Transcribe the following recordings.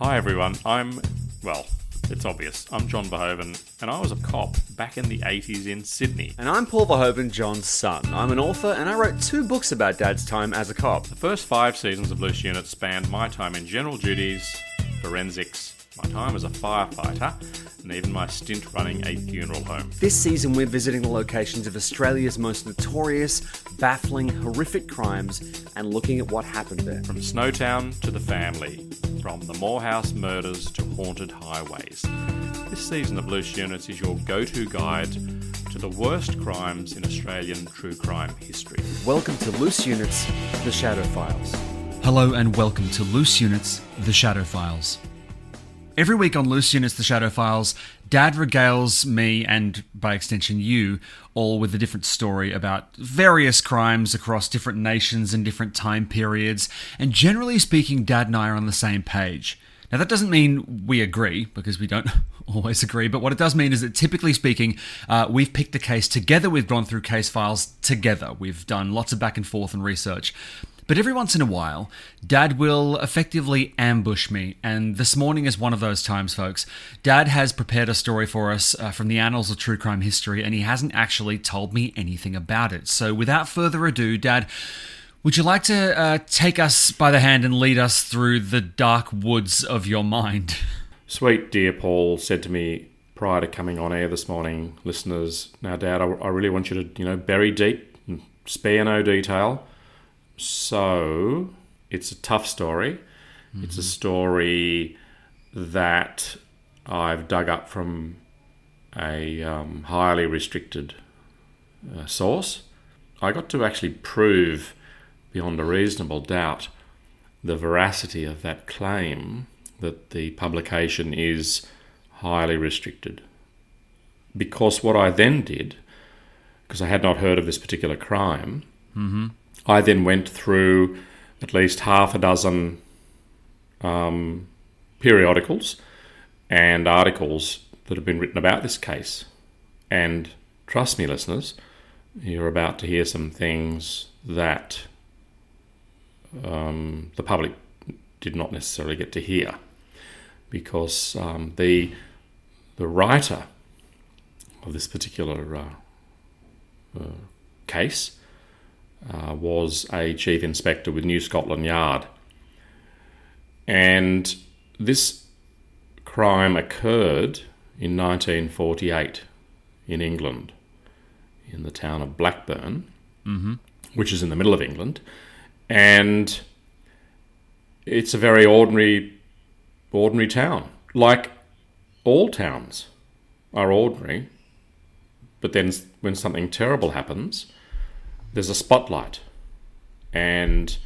Hi everyone, I'm, well, it's obvious. I'm John Verhoeven, and I was a cop back in the 80s in Sydney. And I'm Paul Verhoeven, John's son. I'm an author, and I wrote two books about Dad's time as a cop. The first five seasons of Loose Unit spanned my time in general duties, forensics, my time as a firefighter, and even my stint running a funeral home. This season, we're visiting the locations of Australia's most notorious, baffling, horrific crimes and looking at what happened there. From Snowtown to the family, from the Moorhouse murders to haunted highways. This season of Loose Units is your go to guide to the worst crimes in Australian true crime history. Welcome to Loose Units, The Shadow Files. Hello and welcome to Loose Units, The Shadow Files. Every week on Loose Units, The Shadow Files, Dad regales me and, by extension, you all with a different story about various crimes across different nations and different time periods. And generally speaking, Dad and I are on the same page. Now, that doesn't mean we agree, because we don't always agree, but what it does mean is that typically speaking, uh, we've picked a case together, we've gone through case files together, we've done lots of back and forth and research. But every once in a while, Dad will effectively ambush me, and this morning is one of those times, folks. Dad has prepared a story for us uh, from the annals of true crime history, and he hasn't actually told me anything about it. So, without further ado, Dad, would you like to uh, take us by the hand and lead us through the dark woods of your mind? Sweet dear Paul said to me prior to coming on air this morning, listeners, now, Dad, I, I really want you to, you know, bury deep, spare no detail. So it's a tough story. Mm-hmm. It's a story that I've dug up from a um, highly restricted uh, source. I got to actually prove beyond a reasonable doubt the veracity of that claim that the publication is highly restricted. Because what I then did, because I had not heard of this particular crime, mm-hmm. I then went through at least half a dozen um, periodicals and articles that have been written about this case. And trust me, listeners, you're about to hear some things that um, the public did not necessarily get to hear because um, the the writer of this particular uh, uh, case uh, was a chief inspector with New Scotland Yard. And this crime occurred in 1948 in England, in the town of Blackburn, mm-hmm. which is in the middle of England. And it's a very ordinary, ordinary town. Like all towns are ordinary, but then when something terrible happens, there's a spotlight, and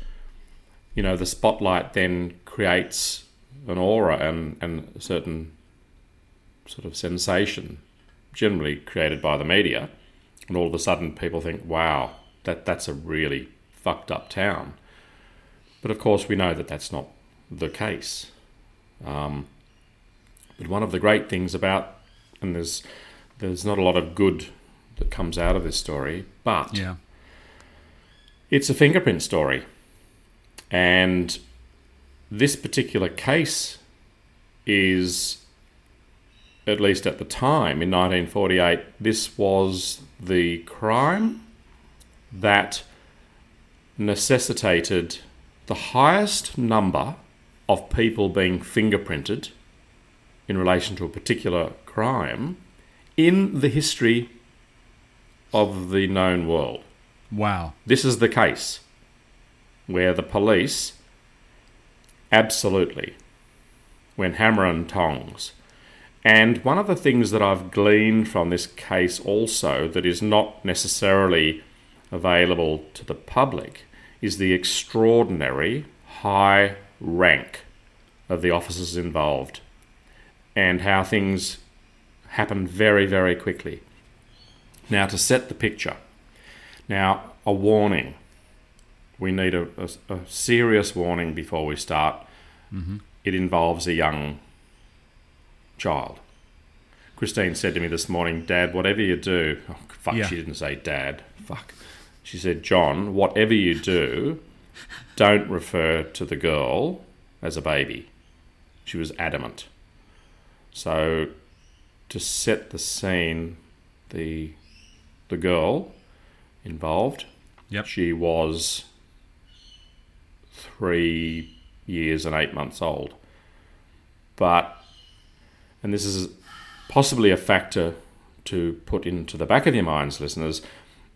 you know the spotlight then creates an aura and, and a certain sort of sensation, generally created by the media, and all of a sudden people think, "Wow, that that's a really fucked up town." But of course, we know that that's not the case. Um, but one of the great things about, and there's there's not a lot of good that comes out of this story, but Yeah. It's a fingerprint story. And this particular case is, at least at the time in 1948, this was the crime that necessitated the highest number of people being fingerprinted in relation to a particular crime in the history of the known world. Wow. This is the case where the police absolutely went hammer and tongs. And one of the things that I've gleaned from this case also that is not necessarily available to the public is the extraordinary high rank of the officers involved and how things happen very, very quickly. Now, to set the picture, now, a warning. We need a, a, a serious warning before we start. Mm-hmm. It involves a young child. Christine said to me this morning, Dad, whatever you do, oh, fuck, Yeah. she didn't say dad, fuck. She said, John, whatever you do, don't refer to the girl as a baby. She was adamant. So, to set the scene, the the girl involved, Yep. she was three years and eight months old. But, and this is possibly a factor to put into the back of your minds, listeners,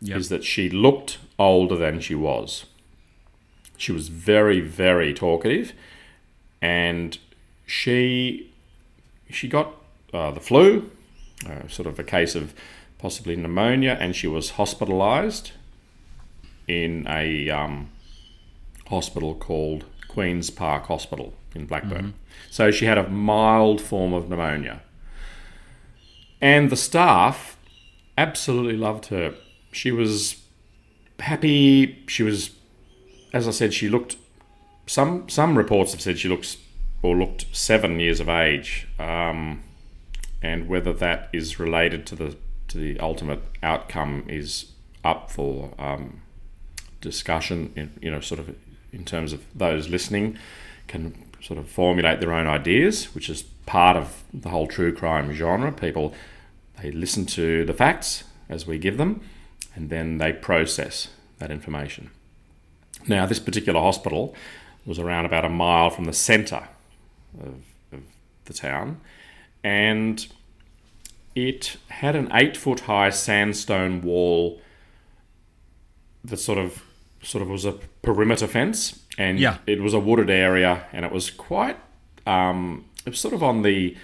Yep. is that she looked older than she was. She was very, very talkative, and she she got uh, the flu, uh, sort of a case of possibly pneumonia, and she was hospitalised in a um, hospital called Queens Park Hospital in Blackburn. So she had a mild form of pneumonia. And the staff absolutely loved her. She was happy. She was, as I said, she looked. Some some reports have said she looks or looked seven years of age, um, and whether that is related to the the ultimate outcome is up for um, discussion. In, you know, sort of in terms of those listening can sort of formulate their own ideas, which is part of the whole true crime genre. People they listen to the facts as we give them, and then they process that information. Now, this particular hospital was around about a mile from the centre of, of the town, and it had an eight foot high sandstone wall that sort of sort of was a perimeter fence, and Yeah. it was a wooded area, and it was quite um, it was sort of on the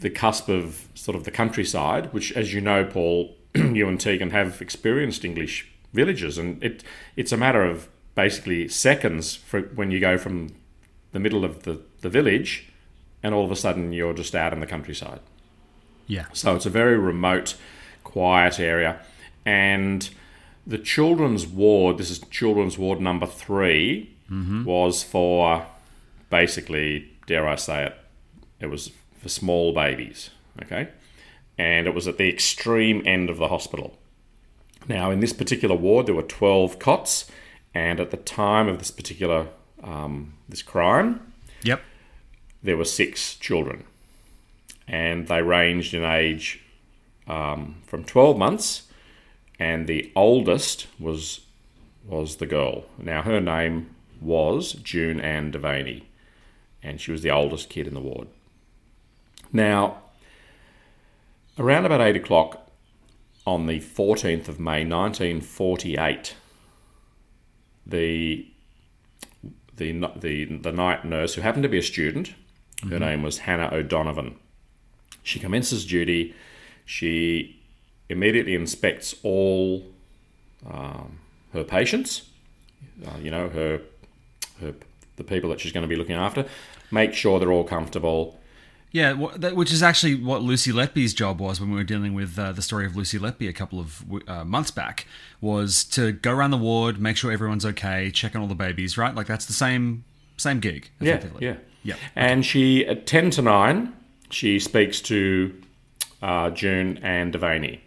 the cusp of sort of the countryside, which, as you know, Paul, you and Tegan have experienced English villages, and it it's a matter of basically seconds for when you go from the middle of the, the village, and all of a sudden you're just out in the countryside. Yeah. So it's a very remote, quiet area. And the children's ward, this is children's ward number 3 was for basically, dare I say it, it was for small babies. Okay. And it was at the extreme end of the hospital. Now, in this particular ward, there were 12 cots. And at the time of this particular um, this crime, Yep. there were six children, and they ranged in age um, from 12 months, and the oldest was was the girl. Now her name was June Ann Devaney, and she was the oldest kid in the ward. Now, around about eight o'clock on the 14th of May 1948, the the the the night nurse who happened to be a student. Her name was Hannah O'Donovan. She commences duty. She immediately inspects all um, her patients. Uh, you know her her the people that she's going to be looking after. Make sure they're all comfortable. Yeah, which is actually what Lucy Letby's job was when we were dealing with uh, the story of Lucy Letby a couple of uh, months back, was to go around the ward, make sure everyone's okay, check on all the babies, right? Like that's the same same gig, Yeah, effectively. yeah, Yeah. And she at ten to nine, she speaks to uh, June Ann Devaney,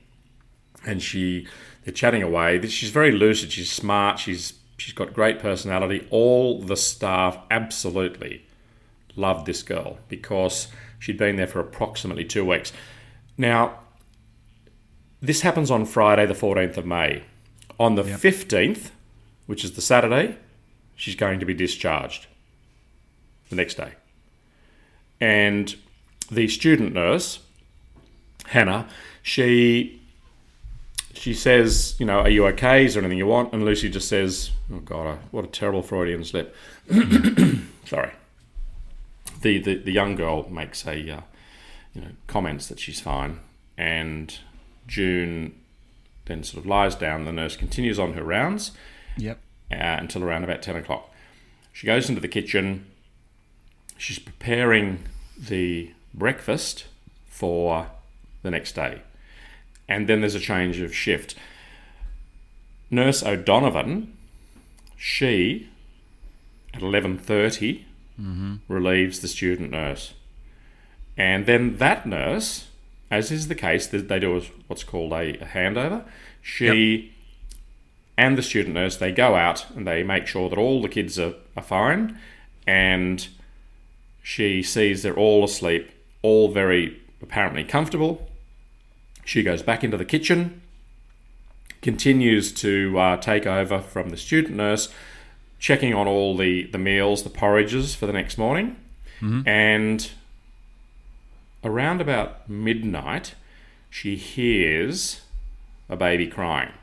and she they're chatting away. She's very lucid. She's smart. She's she's got great personality. All the staff absolutely loved this girl because she'd been there for approximately two weeks. Now, this happens on Friday, the 14th of May. On the 15th, which is the Saturday, she's going to be discharged the next day. And the student nurse, Hannah, she she says, you know, are you okay? Is there anything you want? And Lucy just says, oh God, what a terrible Freudian slip. Sorry. The, the the young girl makes a uh, you know comments that she's fine, and June then sort of lies down. The nurse continues on her rounds Yep. uh, until around about 10 o'clock. She goes into the kitchen. She's preparing the breakfast for the next day. And then there's a change of shift. Nurse O'Donovan, she at 11:30 mm-hmm. relieves the student nurse. And then that nurse, as is the case, they do what's called a, handover. She and the student nurse they go out and they make sure that all the kids are, are fine and she sees they're all asleep all very apparently comfortable. She goes back into the kitchen continues to uh, take over from the student nurse checking on all the, the meals the porridges for the next morning. And around about midnight she hears a baby crying.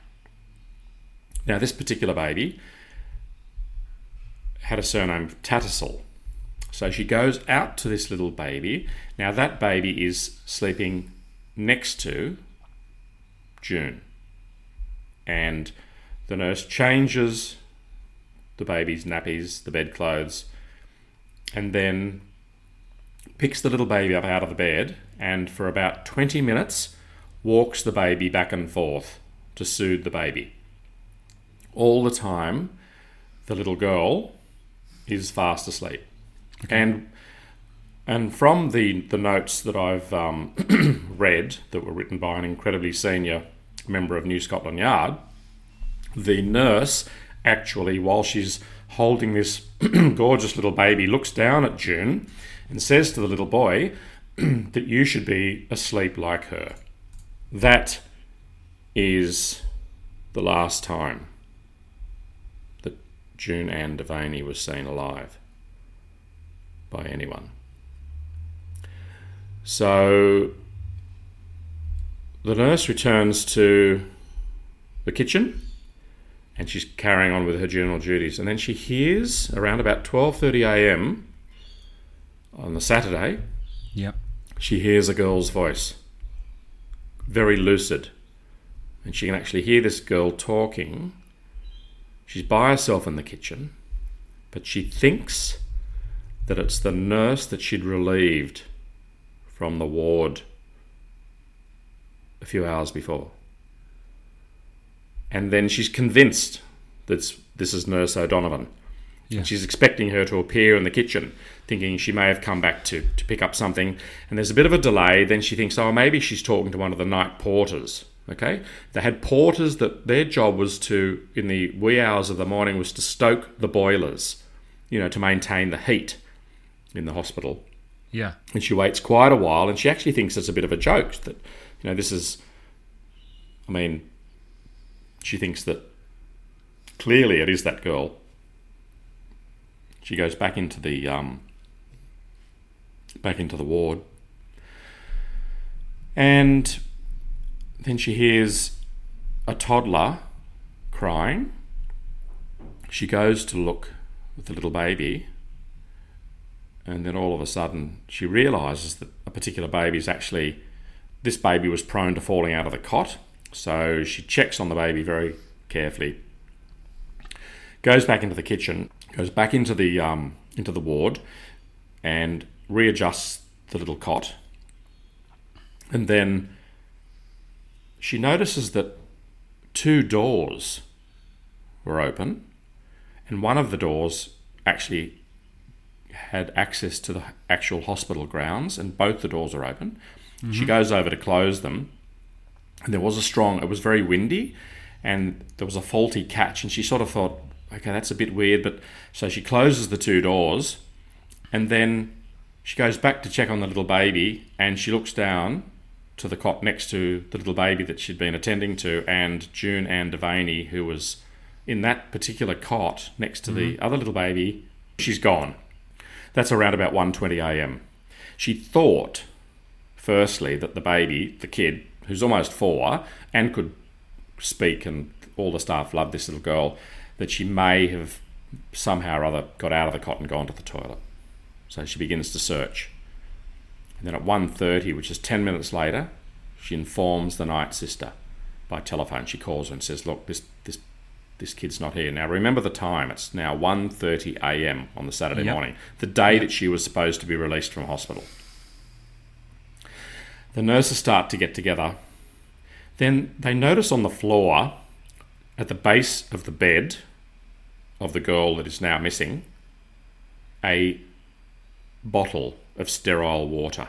Now, this particular baby had a surname Tattersall. So she goes out to this little baby. Now, that baby is sleeping next to June. And the nurse changes the baby's nappies, the bedclothes, and then picks the little baby up out of the bed and for about 20 minutes walks the baby back and forth to soothe the baby all the time the little girl is fast asleep. And and from the, the notes that I've um, read that were written by an incredibly senior member of New Scotland Yard, the nurse actually, while she's holding this gorgeous little baby, looks down at June and says to the little boy that you should be asleep like her. That is the last time that June Ann Devaney was seen alive by anyone. So the nurse returns to the kitchen and she's carrying on with her general duties and then she hears around about 12:30 a.m. on the Saturday Yep. she hears a girl's voice very lucid and she can actually hear this girl talking she's by herself in the kitchen but she thinks that it's the nurse that she'd relieved from the ward a few hours before and then she's convinced that this is nurse o'donovan Yeah. she's expecting her to appear in the kitchen, thinking she may have come back to, to pick up something. And there's a bit of a delay. Then she thinks, oh, maybe she's talking to one of the night porters. Okay? They had porters that their job was to, in the wee hours of the morning, was to stoke the boilers, you know, to maintain the heat in the hospital. Yeah. And she waits quite a while and she actually thinks it's a bit of a joke that, you know, this is, I mean, she thinks that clearly it is that girl. She goes back into the um, back into the ward, and then she hears a toddler crying. She goes to look with the little baby, and then all of a sudden she realizes that a particular baby is actually this baby was prone to falling out of the cot. So she checks on the baby very carefully, goes back into the kitchen, goes back into the um, into the ward, and readjusts the little cot. And then she notices that two doors were open, and one of the doors actually had access to the actual hospital grounds, and both the doors are open. She goes over to close them, and there was a strong, it was very windy, and there was a faulty catch, and she sort of thought, okay, that's a bit weird, but so she closes the two doors, and then she goes back to check on the little baby, and she looks down to the cot next to the little baby that she'd been attending to, and June Ann Devaney, who was in that particular cot next to the mm-hmm. other little baby, she's gone. That's around about 1:20 a.m. She thought, firstly, that the baby, the kid, who's almost four and could speak, and all the staff loved this little girl, that she may have somehow or other got out of the cot and gone to the toilet. So she begins to search. And then at 1.30, which is 10 minutes later, she informs the night sister by telephone. She calls her and says, look, this, this, this kid's not here. Now remember the time. It's now 1.30 a.m. on the Saturday Yep. morning, the day that she was supposed to be released from hospital. The nurses start to get together. Then they notice on the floor, at the base of the bed of the girl that is now missing, a bottle of sterile water.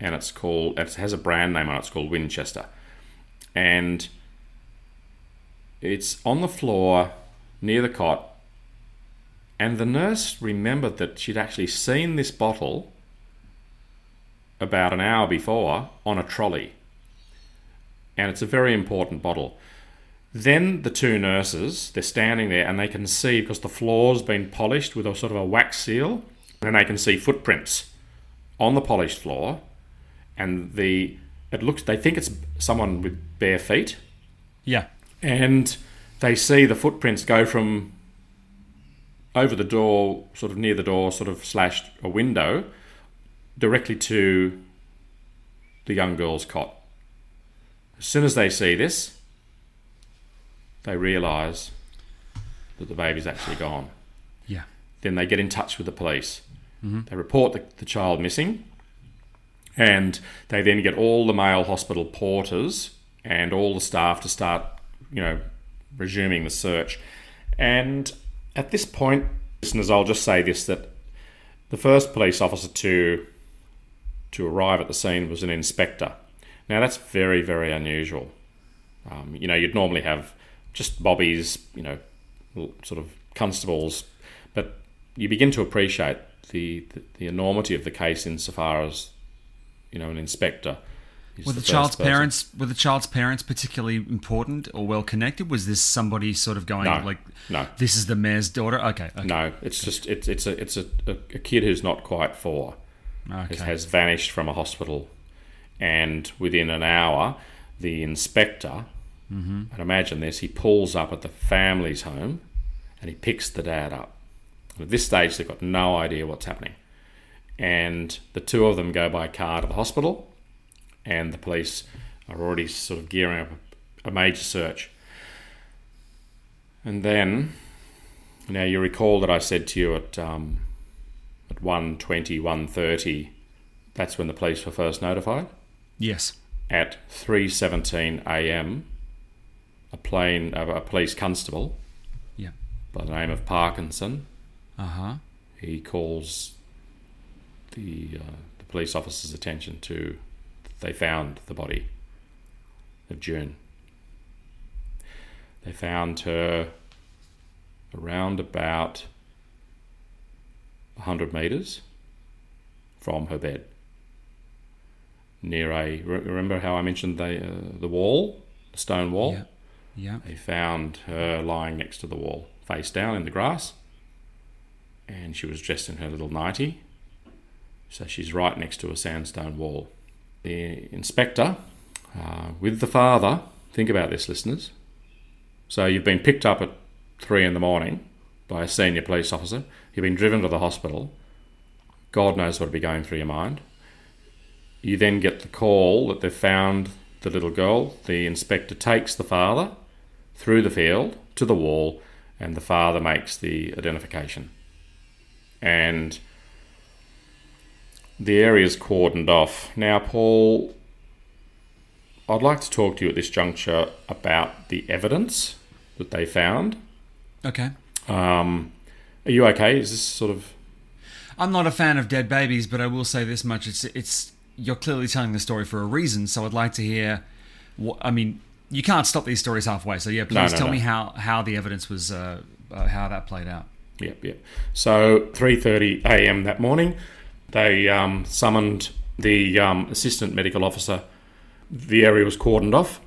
And it's called, it has a brand name on it, it's called Winchester. And it's on the floor near the cot. And the nurse remembered that she'd actually seen this bottle about an hour before on a trolley. And it's a very important bottle. Then the two nurses, they're standing there and they can see because the floor's been polished with a sort of a wax seal, and they can see footprints on the polished floor. And the it looks they think it's someone with bare feet, Yeah. And they see the footprints go from over the door, sort of near the door, sort of slashed a window, directly to the young girl's cot. As soon as they see this, they realise that the baby's actually gone. Yeah. Then they get in touch with the police. Mm-hmm. They report the, the child missing, and they then get all the male hospital porters and all the staff to start, you know, resuming the search. And at this point, listeners, I'll just say this: that the first police officer to to arrive at the scene was an inspector. Now that's very, very unusual. Um, you know, you'd normally have just bobbies, you know, sort of constables, but you begin to appreciate the, the, the enormity of the case insofar as, you know, an inspector. Were the, first child's person. parents were the child's parents particularly important or well connected? Was this somebody sort of going No, like, no. this is the mayor's daughter"? Okay, okay, No, it's just it's it's a it's a, a, a kid who's not quite four. okay. has vanished from a hospital, and within an hour, the inspector, mm-hmm. and imagine this, he pulls up at the family's home, and he picks the dad up. At this stage, they've got no idea what's happening, and the two of them go by car to the hospital, and the police are already sort of gearing up a major search. And then, now you recall that I said to you at um, at 1.20, 1.30, that's when the police were first notified. Yes. At 3.17 a.m., a plane, a a police constable Yeah. by the name of Parkinson, Uh huh. he calls the, uh, the police officer's attention to they found the body of June. They found her around about 100 metres from her bed. Near a, remember how I mentioned the, uh, the wall, the stone wall? Yeah. Yeah. They found her lying next to the wall, face down in the grass, and she was dressed in her little nightie. So she's right next to a sandstone wall. The inspector, uh, with the father, think about this, listeners. So you've been picked up at three in the morning by a senior police officer. You've been driven to the hospital. God knows what would be going through your mind. You then get the call that they've found the little girl. The inspector takes the father through the field to the wall, and the father makes the identification. And the area's cordoned off. Now, Paul, I'd like to talk to you at this juncture about the evidence that they found. Okay. Um, are you okay? Is this sort of I'm not a fan of dead babies, but I will say this much: it's it's you're clearly telling the story for a reason. So I'd like to hear. What, I mean, you can't stop these stories halfway. So yeah, please No, no, tell no. me how how the evidence was uh, uh, how that played out. Yep, yep. So 3:30 a.m. that morning, they um, summoned the um, assistant medical officer. The area was cordoned off.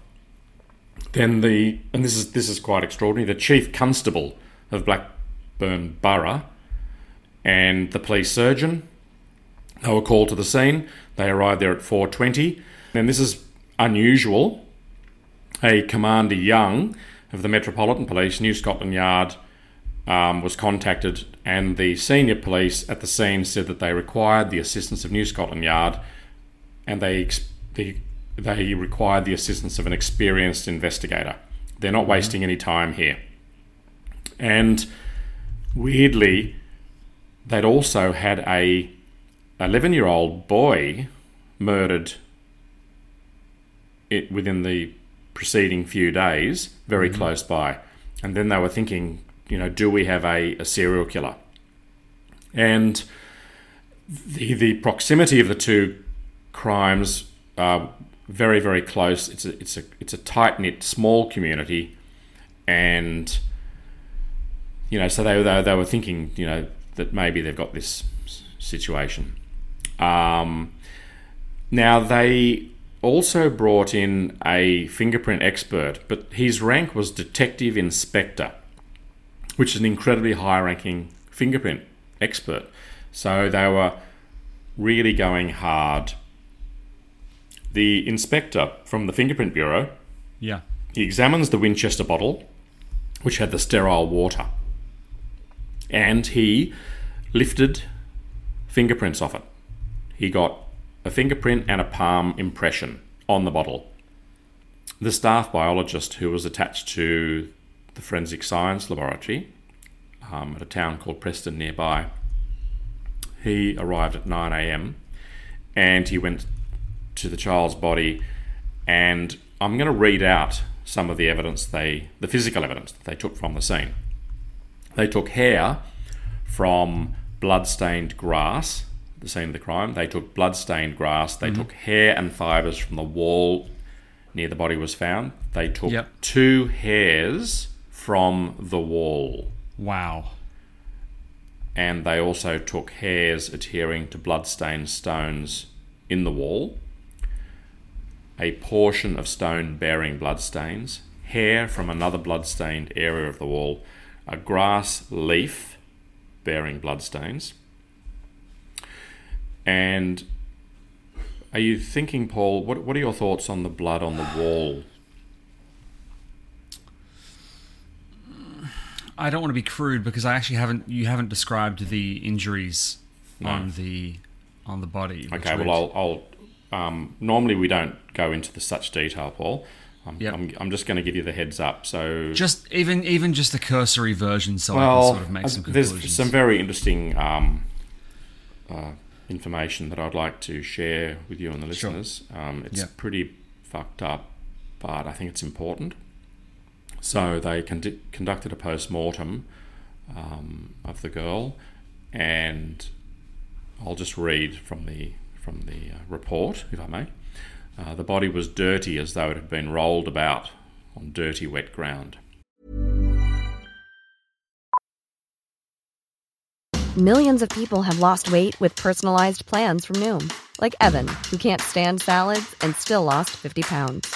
Then the and this is this is quite extraordinary. The chief constable of Blackburn Borough and the police surgeon they were called to the scene. They arrived there at 4:20. And this is unusual. A Commander Young of the Metropolitan Police, New Scotland Yard, um, was contacted, and the senior police at the scene said that they required the assistance of New Scotland Yard, and they they, they required the assistance of an experienced investigator. They're not wasting any time here. And weirdly, they'd also had a 11 year old boy murdered it within the preceding few days, very close by. And then they were thinking, you know, do we have a, a serial killer? And the the proximity of the two crimes are very very close. It's a it's a it's a tight knit small community, and you know, so they they, they were thinking, you know, that maybe they've got this situation. Um, now they also brought in a fingerprint expert, but his rank was detective inspector, which is an incredibly high ranking fingerprint expert. So they were really going hard. The inspector from the Fingerprint Bureau Yeah. he examines the Winchester bottle, which had the sterile water, and he lifted fingerprints off it. He got a fingerprint and a palm impression on the bottle. The staff biologist who was attached to the forensic science laboratory um, at a town called Preston nearby, he arrived at 9 a.m. and he went to the child's body and I'm going to read out some of the evidence they, the physical evidence that they took from the scene. They took hair from blood-stained grass, the scene of the crime. They took blood-stained grass. They took hair and fibres from the wall near the body was found. They took Yep. two hairs from the wall, Wow. and they also took hairs adhering to blood-stained stones in the wall a portion of stone bearing bloodstains, hair from another bloodstained area of the wall, a grass leaf bearing bloodstains. And are you thinking, Paul, what, what are your thoughts on the blood on the wall? I don't want to be crude because I actually haven't. You haven't described the injuries No. on the on the body. Okay, would- well, I'll. I'll um, normally, we don't go into the such detail, Paul. I'm, Yep. I'm, I'm just going to give you the heads up. So, just even even just a cursory version, so I can sort of make uh, some there's some very interesting um, uh, information that I'd like to share with you and the Sure. listeners. Um, it's Yep. pretty fucked up, but I think it's important. So they con- conducted a post mortem um, of the girl, and I'll just read from the from the uh, report, if I may. Uh, the body was dirty as though it had been rolled about on dirty, wet ground. Millions of people have lost weight with personalized plans from Noom, like Evan, who can't stand salads and still lost 50 pounds.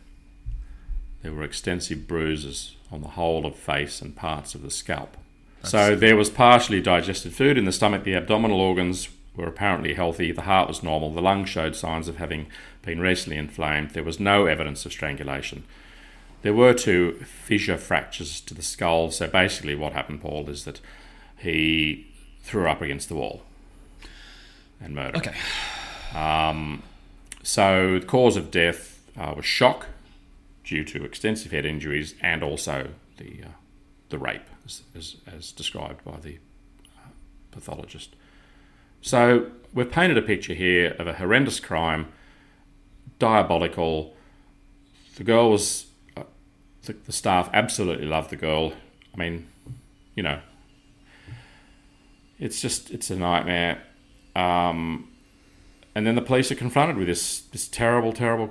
There were extensive bruises on the whole of face and parts of the scalp. so there was partially digested food in the stomach. The abdominal organs were apparently healthy. The heart was normal. The lungs showed signs of having been recently inflamed. There was no evidence of strangulation. There were two fissure fractures to the skull. So basically, what happened, Paul, is that he threw her up against the wall and murdered. Okay. Um, so the cause of death uh, was shock due to extensive head injuries and also the uh, the rape, as, as, as described by the uh, pathologist. So we've painted a picture here of a horrendous crime, diabolical. The girl was, uh, the, the staff absolutely loved the girl. I mean, you know, it's just it's a nightmare. Um, and then the police are confronted with this this terrible, terrible,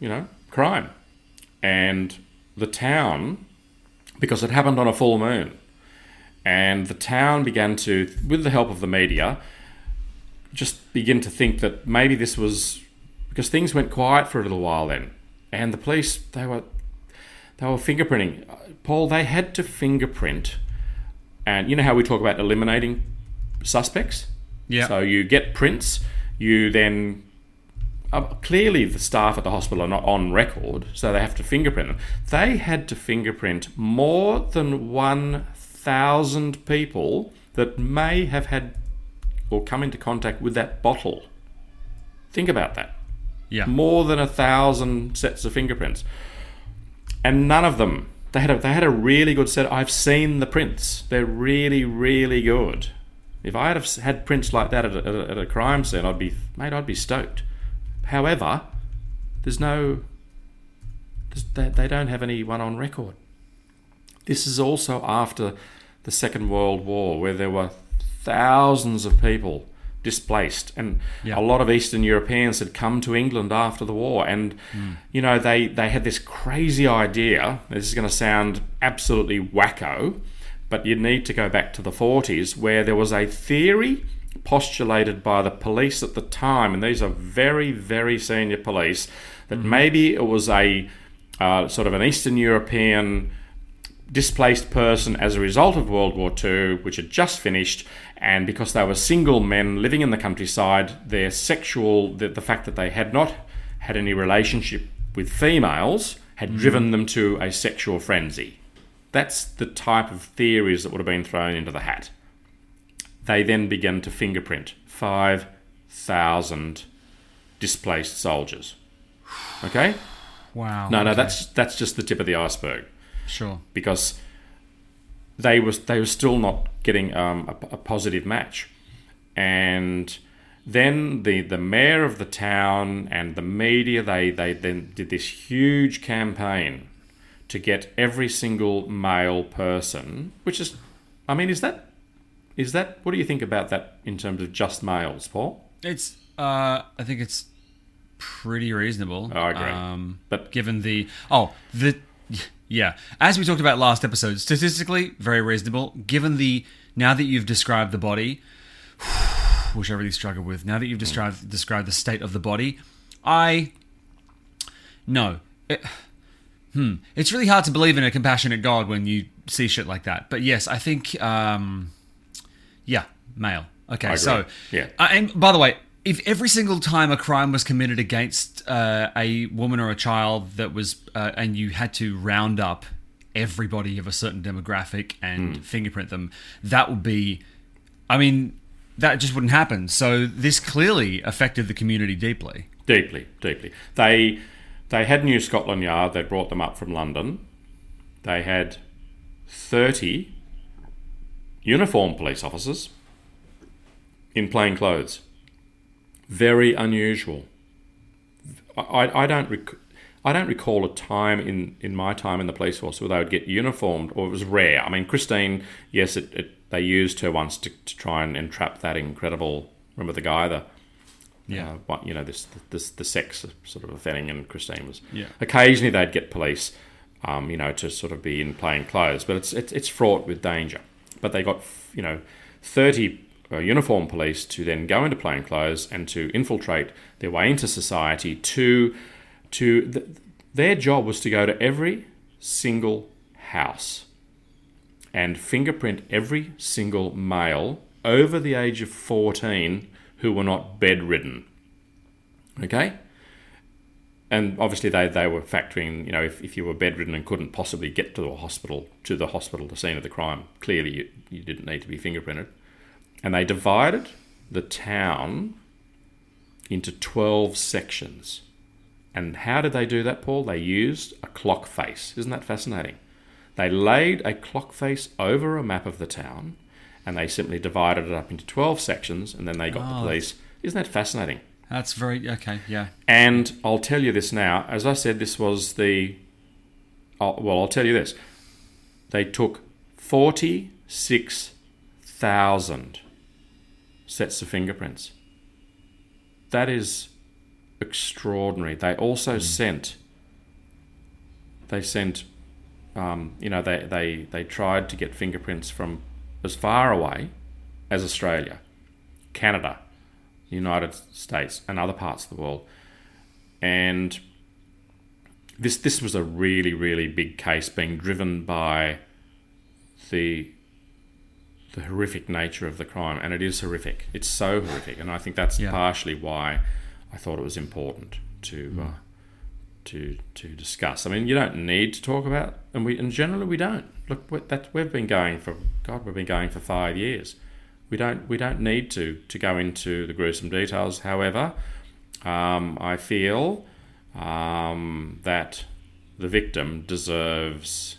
you know, crime, and the town, because it happened on a full moon, and the town began to, with the help of the media, just begin to think that maybe this was because things went quiet for a little while then, and the police they were they were fingerprinting. Paul, they had to fingerprint, and you know how we talk about eliminating suspects. Yeah. So you get prints, you then uh, clearly the staff at the hospital are not on record, so they have to fingerprint them. They had to fingerprint more than one thousand people that may have had or come into contact with that bottle. Think about that. Yeah. More than a thousand sets of fingerprints, and none of them. They had a, they had a really good set. I've seen the prints. They're really really good. If I had had prints like that at a, at a, at a crime scene, I'd be mate. I'd be stoked. However, there's no. There's, they, they don't have anyone on record. This is also after the Second World War, where there were thousands of people displaced, and Yeah. a lot of Eastern Europeans had come to England after the war, and hmm. you know they they had this crazy idea. This is going to sound absolutely wacko, but you need to go back to the 40s, where there was a theory postulated by the police at the time, and these are very very senior police, that maybe it was a uh, sort of an Eastern European displaced person as a result of World War II, which had just finished, and because they were single men living in the countryside, their sexual, the, the fact that they had not had any relationship with females had driven them to a sexual frenzy. That's the type of theories that would have been thrown into the hat. They then began to fingerprint 5,000 displaced soldiers. Okay? Wow. No, no, okay. that's that's just the tip of the iceberg sure. because they was they were still not getting um, a, a positive match, and then the the mayor of the town and the media they they then did this huge campaign to get every single male person, which is, I mean, is that is that what do you think about that in terms of just males, Paul? It's. Uh, I think it's pretty reasonable. I agree. Um, But- given the oh the yeah, as we talked about last episode, statistically very reasonable. Given the now that you've described the body, which I really struggle with. Now that you've described described the state of the body, I no. It, hmm. It's really hard to believe in a compassionate God when you see shit like that. But yes, I think um, yeah, male. Okay, so Yeah. uh, and by the way, if every single time a crime was committed against uh, a woman or a child that was, uh, and you had to round up everybody of a certain demographic and fingerprint them, that would be, I mean, that just wouldn't happen. So this clearly affected the community deeply. Deeply, deeply. They they had New Scotland Yard. They brought them up from London. They had thirty uniformed police officers in plain clothes. Very unusual. I, I, don't rec- I don't recall a time in, in my time in the police force where they would get uniformed, or it was rare. I mean, Christine, yes, it, it, they used her once to, to try and entrap that incredible. Remember the guy, the Yeah. uh, what you know this this the sex sort of offending, and Christine was. Yeah. Occasionally they'd get police, um, you know, to sort of be in plain clothes. But it's, it's, it's fraught with danger. But they got, you know, 30 uh, uniformed police to then go into plain clothes and to infiltrate their way into society to, to th- their job was to go to every single house and fingerprint every single male over the age of 14 who were not bedridden. Okay? And obviously they, they were factoring, you know, if, if you were bedridden and couldn't possibly get to the hospital, to the hospital, the scene of the crime, clearly you, you didn't need to be fingerprinted. And they divided the town into 12 sections. And how did they do that, Paul? They used a clock face. Isn't that fascinating? They laid a clock face over a map of the town and they simply divided it up into 12 sections and then they got Oh, the ah. police. Isn't that fascinating? That's very okay. Yeah. And I'll tell you this now. As I said, this was the. I'll, well, I'll tell you this. They took 46,000 sets of fingerprints. That is extraordinary. They also sent. They sent. Um, you know, they, they, they tried to get fingerprints from as far away as Australia, Canada, United States, and other parts of the world. And this this was a really really big case, being driven by the the horrific nature of the crime, and it is horrific. It's so horrific, and I think that's Yeah. partially why I thought it was important to. Uh, to, to discuss. I mean, you don't need to talk about, and we and generally we don't. Look, that we've been going for God, we've been going for five years. We don't we don't need to to go into the gruesome details. However, um, I feel um, that the victim deserves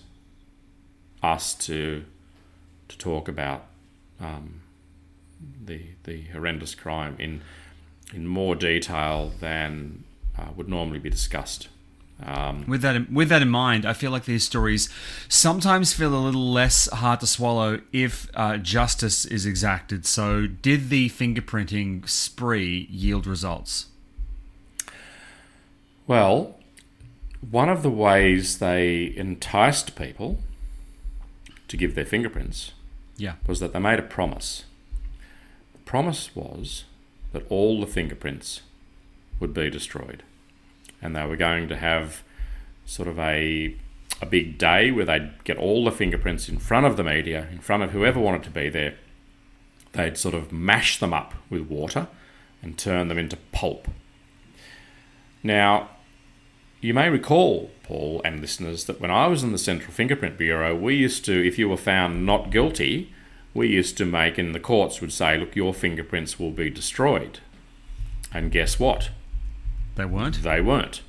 us to to talk about um, the the horrendous crime in in more detail than uh, would normally be discussed. Um, With that, in, with that in mind, I feel like these stories sometimes feel a little less hard to swallow if uh, justice is exacted. So, did the fingerprinting spree yield results? Well, one of the ways they enticed people to give their fingerprints Yeah. was that they made a promise. The promise was that all the fingerprints would be destroyed. And they were going to have sort of a a big day where they'd get all the fingerprints in front of the media, in front of whoever wanted to be there. They'd sort of mash them up with water and turn them into pulp. Now, you may recall, Paul and listeners, that when I was in the Central Fingerprint Bureau, we used to, if you were found not guilty, we used to make, in the courts would say, look, your fingerprints will be destroyed. And guess what? They weren't. They weren't.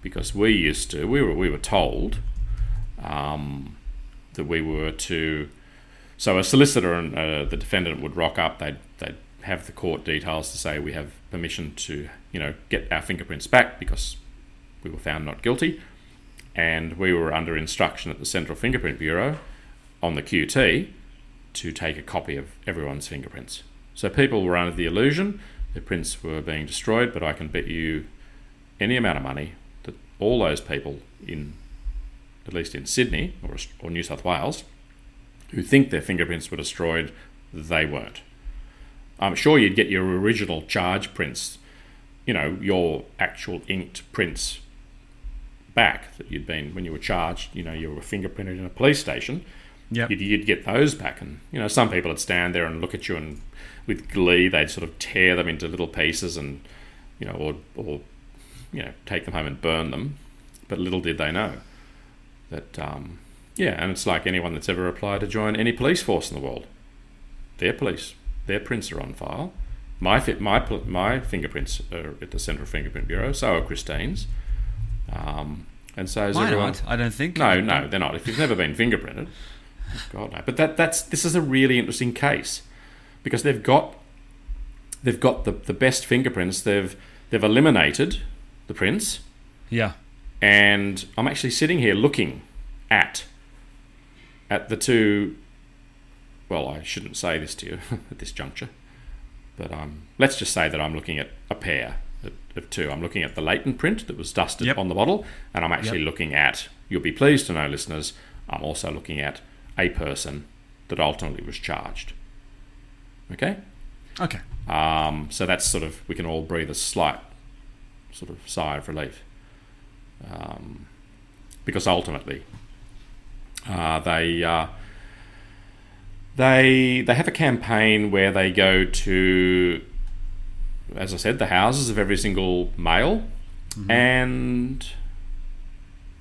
Because we used to, we were, we were told um, that we were to. So a solicitor and uh, the defendant would rock up, they'd, they'd have the court details to say we have permission to, you know, get our fingerprints back because we were found not guilty. And we were under instruction at the Central Fingerprint Bureau on the QT to take a copy of everyone's fingerprints. So people were under the illusion their prints were being destroyed, but I can bet you any amount of money that all those people in, at least in Sydney or, or New South Wales, who think their fingerprints were destroyed, they weren't. I'm sure you'd get your original charge prints, you know, your actual inked prints back that you'd been when you were charged. You know, you were fingerprinted in a police station. Yep. You'd, you'd get those back, and you know, some people would stand there and look at you, and with glee, they'd sort of tear them into little pieces, and you know, or or you know, take them home and burn them. But little did they know that, um, yeah, and it's like anyone that's ever applied to join any police force in the world. Their police, their prints are on file. My my my fingerprints are at the Central Fingerprint Bureau. So are Christine's. Um, and so is Mine everyone. aren't, I don't think. No, no, they're not. If you've never been fingerprinted, God no. But that that's this is a really interesting case because they've got they've got the, the best fingerprints. They've they've eliminated the prints, Yeah. and I'm actually sitting here looking at at the two. Well, I shouldn't say this to you at this juncture, but um, let's just say that I'm looking at a pair of, two. I'm looking at the latent print that was dusted Yep. on the bottle, and I'm actually Yep. looking at. You'll be pleased to know, listeners. I'm also looking at a person that ultimately was charged. Okay. Okay. Um, so that's sort of we can all breathe a slight sort of sigh of relief, um, because ultimately uh, they uh, they they have a campaign where they go to, as I said, the houses of every single male, and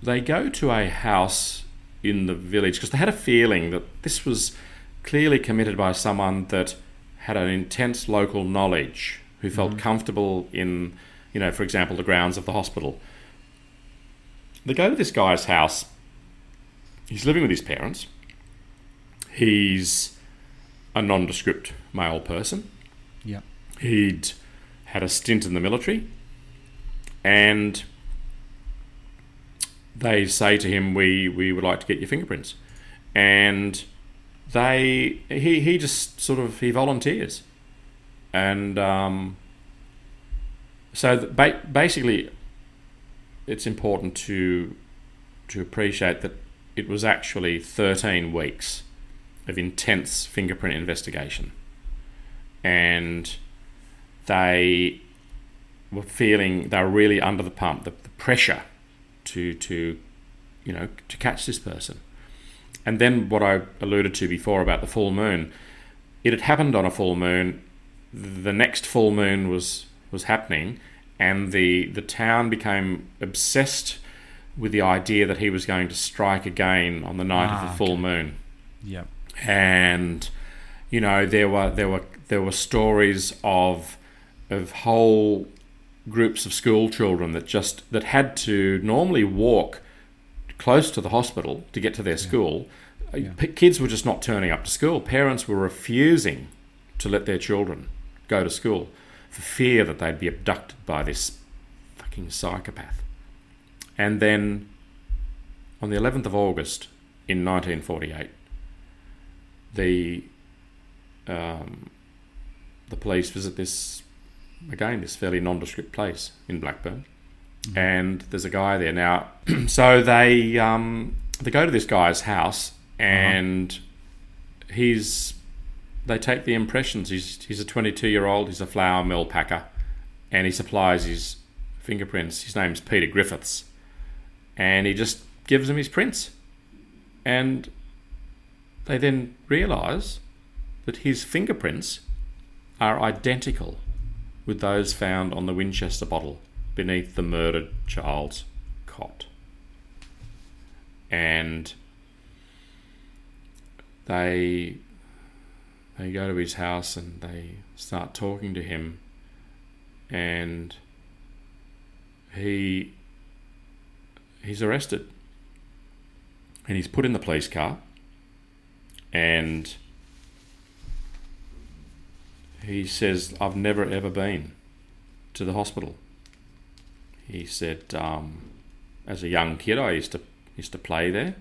they go to a house in the village because they had a feeling that this was clearly committed by someone that had an intense local knowledge, who felt mm-hmm. comfortable in, you know, for example, the grounds of the hospital. They go to this guy's house. He's living with his parents. He's a nondescript male person. Yep. He'd had a stint in the military, and they say to him, "We we would like to get your fingerprints," and they he he just sort of he volunteers, and um, so ba- basically, it's important to to appreciate that it was actually thirteen weeks of intense fingerprint investigation, and they were feeling they were really under the pump, the, the pressure to to you know to catch this person. And then what I alluded to before about the full moon, it had happened on a full moon. The next full moon was was happening, and the the town became obsessed with the idea that he was going to strike again on the night of Ah, the full moon Yep. and you know there were there were there were stories of of whole groups of school children that just that had to normally walk close to the hospital to get to their school. Uh, P- kids were just not turning up to school. Parents were refusing to let their children go to school for fear that they'd be abducted by this fucking psychopath. And then on the 11th of August in 1948 the um, the police visit this again this fairly nondescript place in Blackburn, and there's a guy there now. so they um, they go to this guy's house, and he's they take the impressions. He's he's a 22 year old. He's a flour mill packer, and he supplies his fingerprints. His name's Peter Griffiths, and he just gives them his prints, and they then realise that his fingerprints are identical with those found on the Winchester bottle beneath the murdered child's cot. And they they go to his house and they start talking to him. And he he's arrested. And he's put in the police car. And he says, I've never ever been to the hospital. He said, um, as a young kid, I used to used to play there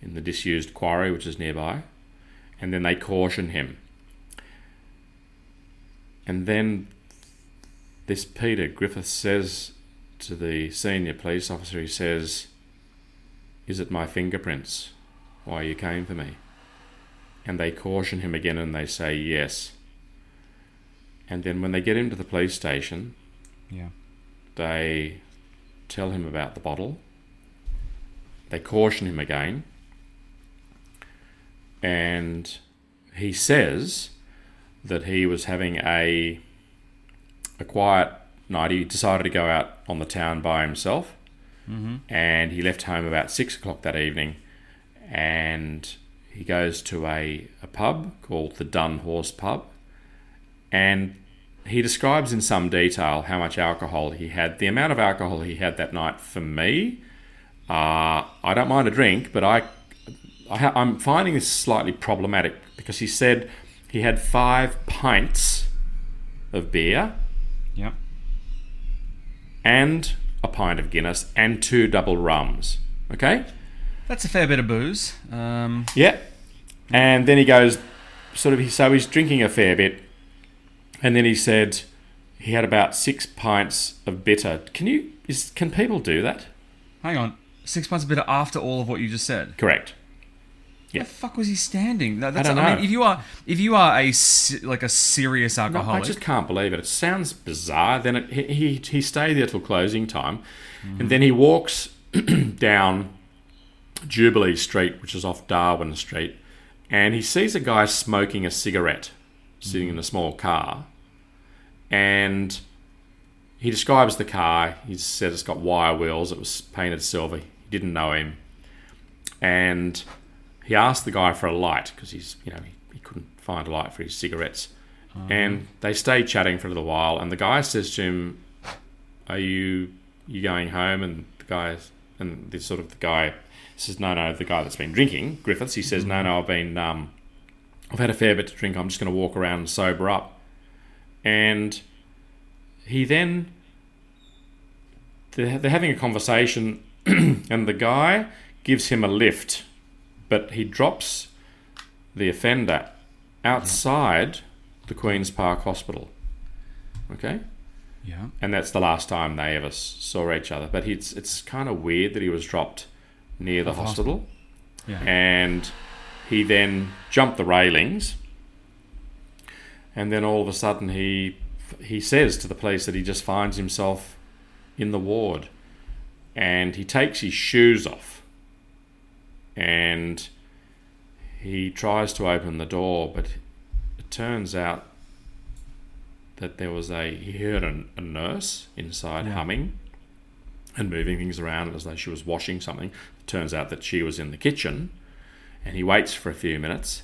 in the disused quarry, which is nearby, and then they caution him. And then this Peter Griffith says to the senior police officer, he says, Is it my fingerprints? Why you came for me? And they caution him again and they say yes. And then when they get him to the police station, Yeah. they tell him about the bottle. They caution him again. And he says that he was having a a quiet night. He decided to go out on the town by himself. Mm-hmm. And he left home about six o'clock that evening. And he goes to a, a pub called the Dun Horse Pub and he describes in some detail how much alcohol he had. The amount of alcohol he had that night for me, uh, I don't mind a drink, but I, I ha- I'm finding this slightly problematic because he said he had five pints of beer Yep. and a pint of Guinness and two double rums. Okay? That's a fair bit of booze. Um, Yeah. And then he goes, sort of, so he's drinking a fair bit. And then he said, he had about six pints of bitter. Can you? Is, can people do that? Hang on. Six pints of bitter after all of what you just said. Correct. Yeah. Where the fuck was he standing? No, that's, don't I, mean, know. if you are if you are a like a serious No, I alcoholic, just can't believe it. It sounds bizarre. Then it, he, he he stayed there till closing time, and then he walks down Jubilee Street, which is off Darwin Street, and he sees a guy smoking a cigarette sitting in a small car, and he describes the car. He said it's got wire wheels. It was painted silver. He didn't know him, and he asked the guy for a light because he's you know he, he couldn't find a light for his cigarettes, and they stay chatting for a little while. And the guy says to him, "Are you you going home?" And the guy and this sort of the guy says, "No, no." The guy that's been drinking, Griffiths, he says, "No, no. I've been um, I've had a fair bit to drink. I'm just going to walk around and sober up." And he then they're, they're having a conversation, and the guy gives him a lift, but he drops the offender outside the Queen's Park Hospital. Okay, yeah, and that's the last time they ever saw each other. But it's it's kind of weird that he was dropped near the the hospital, yeah. and he then jumped the railings, and then all of a sudden he he says to the police that he just finds himself in the ward, and he takes his shoes off, and he tries to open the door, but it turns out that there was a he heard a, a nurse inside Yeah. humming and moving things around as though she was washing something. It turns out that she was in the kitchen, and he waits for a few minutes,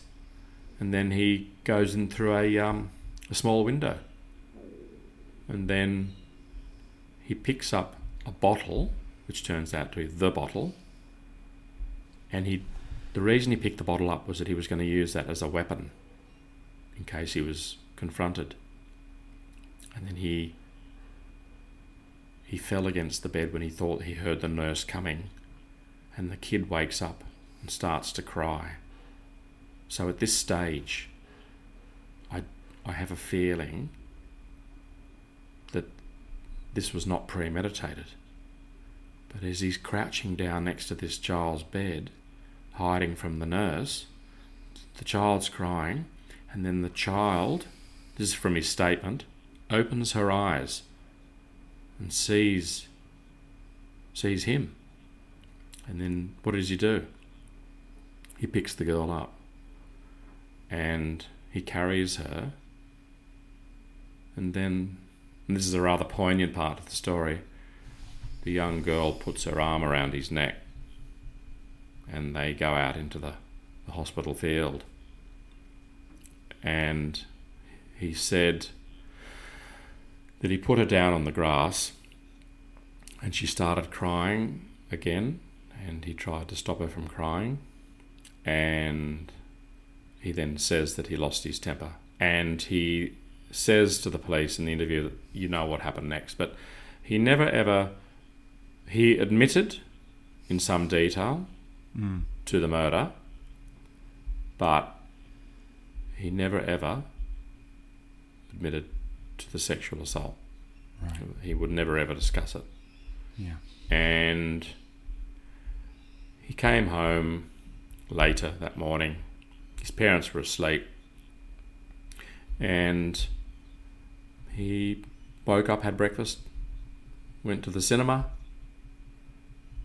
and then he goes in through a um, a small window, and then he picks up a bottle, which turns out to be the bottle, and he the reason he picked the bottle up was that he was going to use that as a weapon in case he was confronted. And then he he fell against the bed when he thought he heard the nurse coming, and the kid wakes up and starts to cry. So at this stage, I I have a feeling that this was not premeditated. But as he's crouching down next to this child's bed, hiding from the nurse, the child's crying, and then the child, this is from his statement, opens her eyes and sees sees him. And then what does he do? He picks the girl up and he carries her. And then, and this is a rather poignant part of the story, the young girl puts her arm around his neck and they go out into the, the hospital field. And he said that he put her down on the grass and she started crying again and he tried to stop her from crying and he then says that he lost his temper. And he says to the police in the interview that you know what happened next. But he never ever he admitted in some detail hmm. to the murder but he never ever admitted to the sexual assault. Right. he would never ever discuss it. Yeah. and he came home later that morning. His parents were asleep, and he woke up, had breakfast, went to the cinema,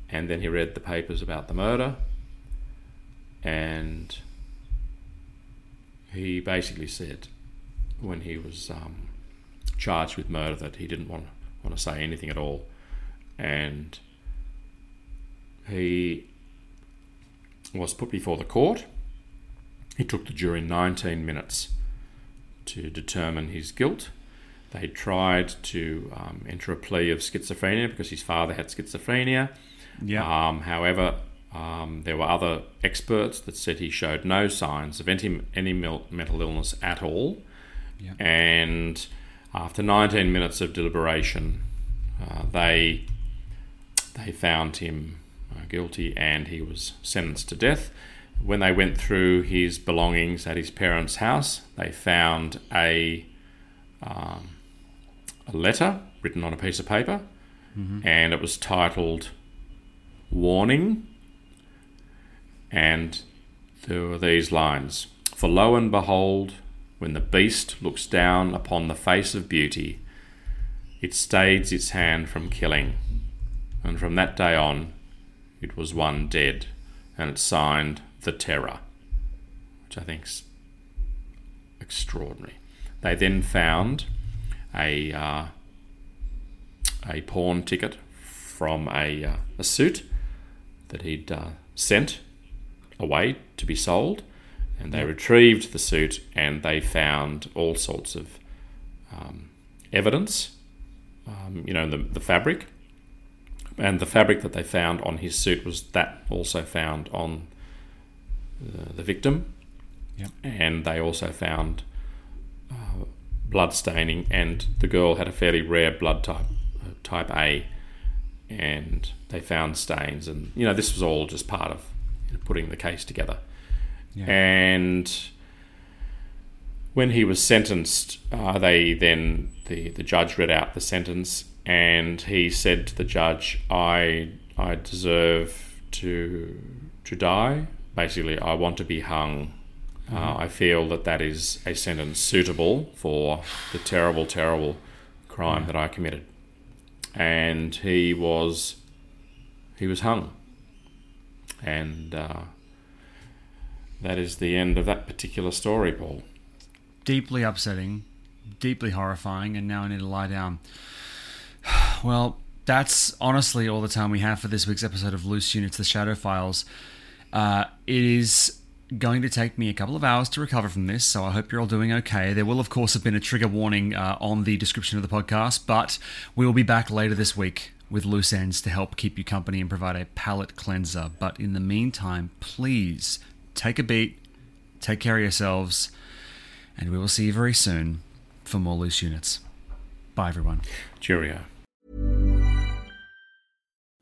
and then he read the papers about the murder, and he basically said when he was um, charged with murder that he didn't want want to say anything at all, and he was put before the court. It took the jury 19 minutes to determine his guilt. They tried to um, enter a plea of schizophrenia because his father had schizophrenia. Yeah. Um, however, um, there were other experts that said he showed no signs of any, any mental illness at all. Yeah. And after 19 minutes of deliberation, uh, they they found him guilty and he was sentenced to death. When they went through his belongings at his parents' house, they found a um, a letter written on a piece of paper, and it was titled Warning. And there were these lines For lo and behold, when the beast looks down upon the face of beauty, it stays its hand from killing. And from that day on, it was one dead, and it signed The Terror, which I think's extraordinary. They then found a uh, a pawn ticket from a, uh, a suit that he'd uh, sent away to be sold, and they retrieved the suit and they found all sorts of um, evidence. Um, you know, the, the fabric, and the fabric that they found on his suit was that also found on the, the victim, Yep. and they also found uh, blood staining, and the girl had a fairly rare blood type, uh, type A, and they found stains, and you know this was all just part of you know, putting the case together, and when he was sentenced, uh, they then the the judge read out the sentence, and he said to the judge, "I I deserve to to die. Basically, I want to be hung. Uh, I feel that that is a sentence suitable for the terrible, terrible crime that I committed." And he was he was hung, and uh, that is the end of that particular story, Paul. Deeply upsetting, deeply horrifying, and now I need to lie down. Well, that's honestly all the time we have for this week's episode of Loose Units, The Shadow Files. Uh, it is going to take me a couple of hours to recover from this, so I hope you're all doing okay. There will, of course, have been a trigger warning uh, on the description of the podcast, but we will be back later this week with loose ends to help keep you company and provide a palate cleanser. But in the meantime, please take a beat, take care of yourselves, and we will see you very soon for more loose units. Bye, everyone. Cheerio.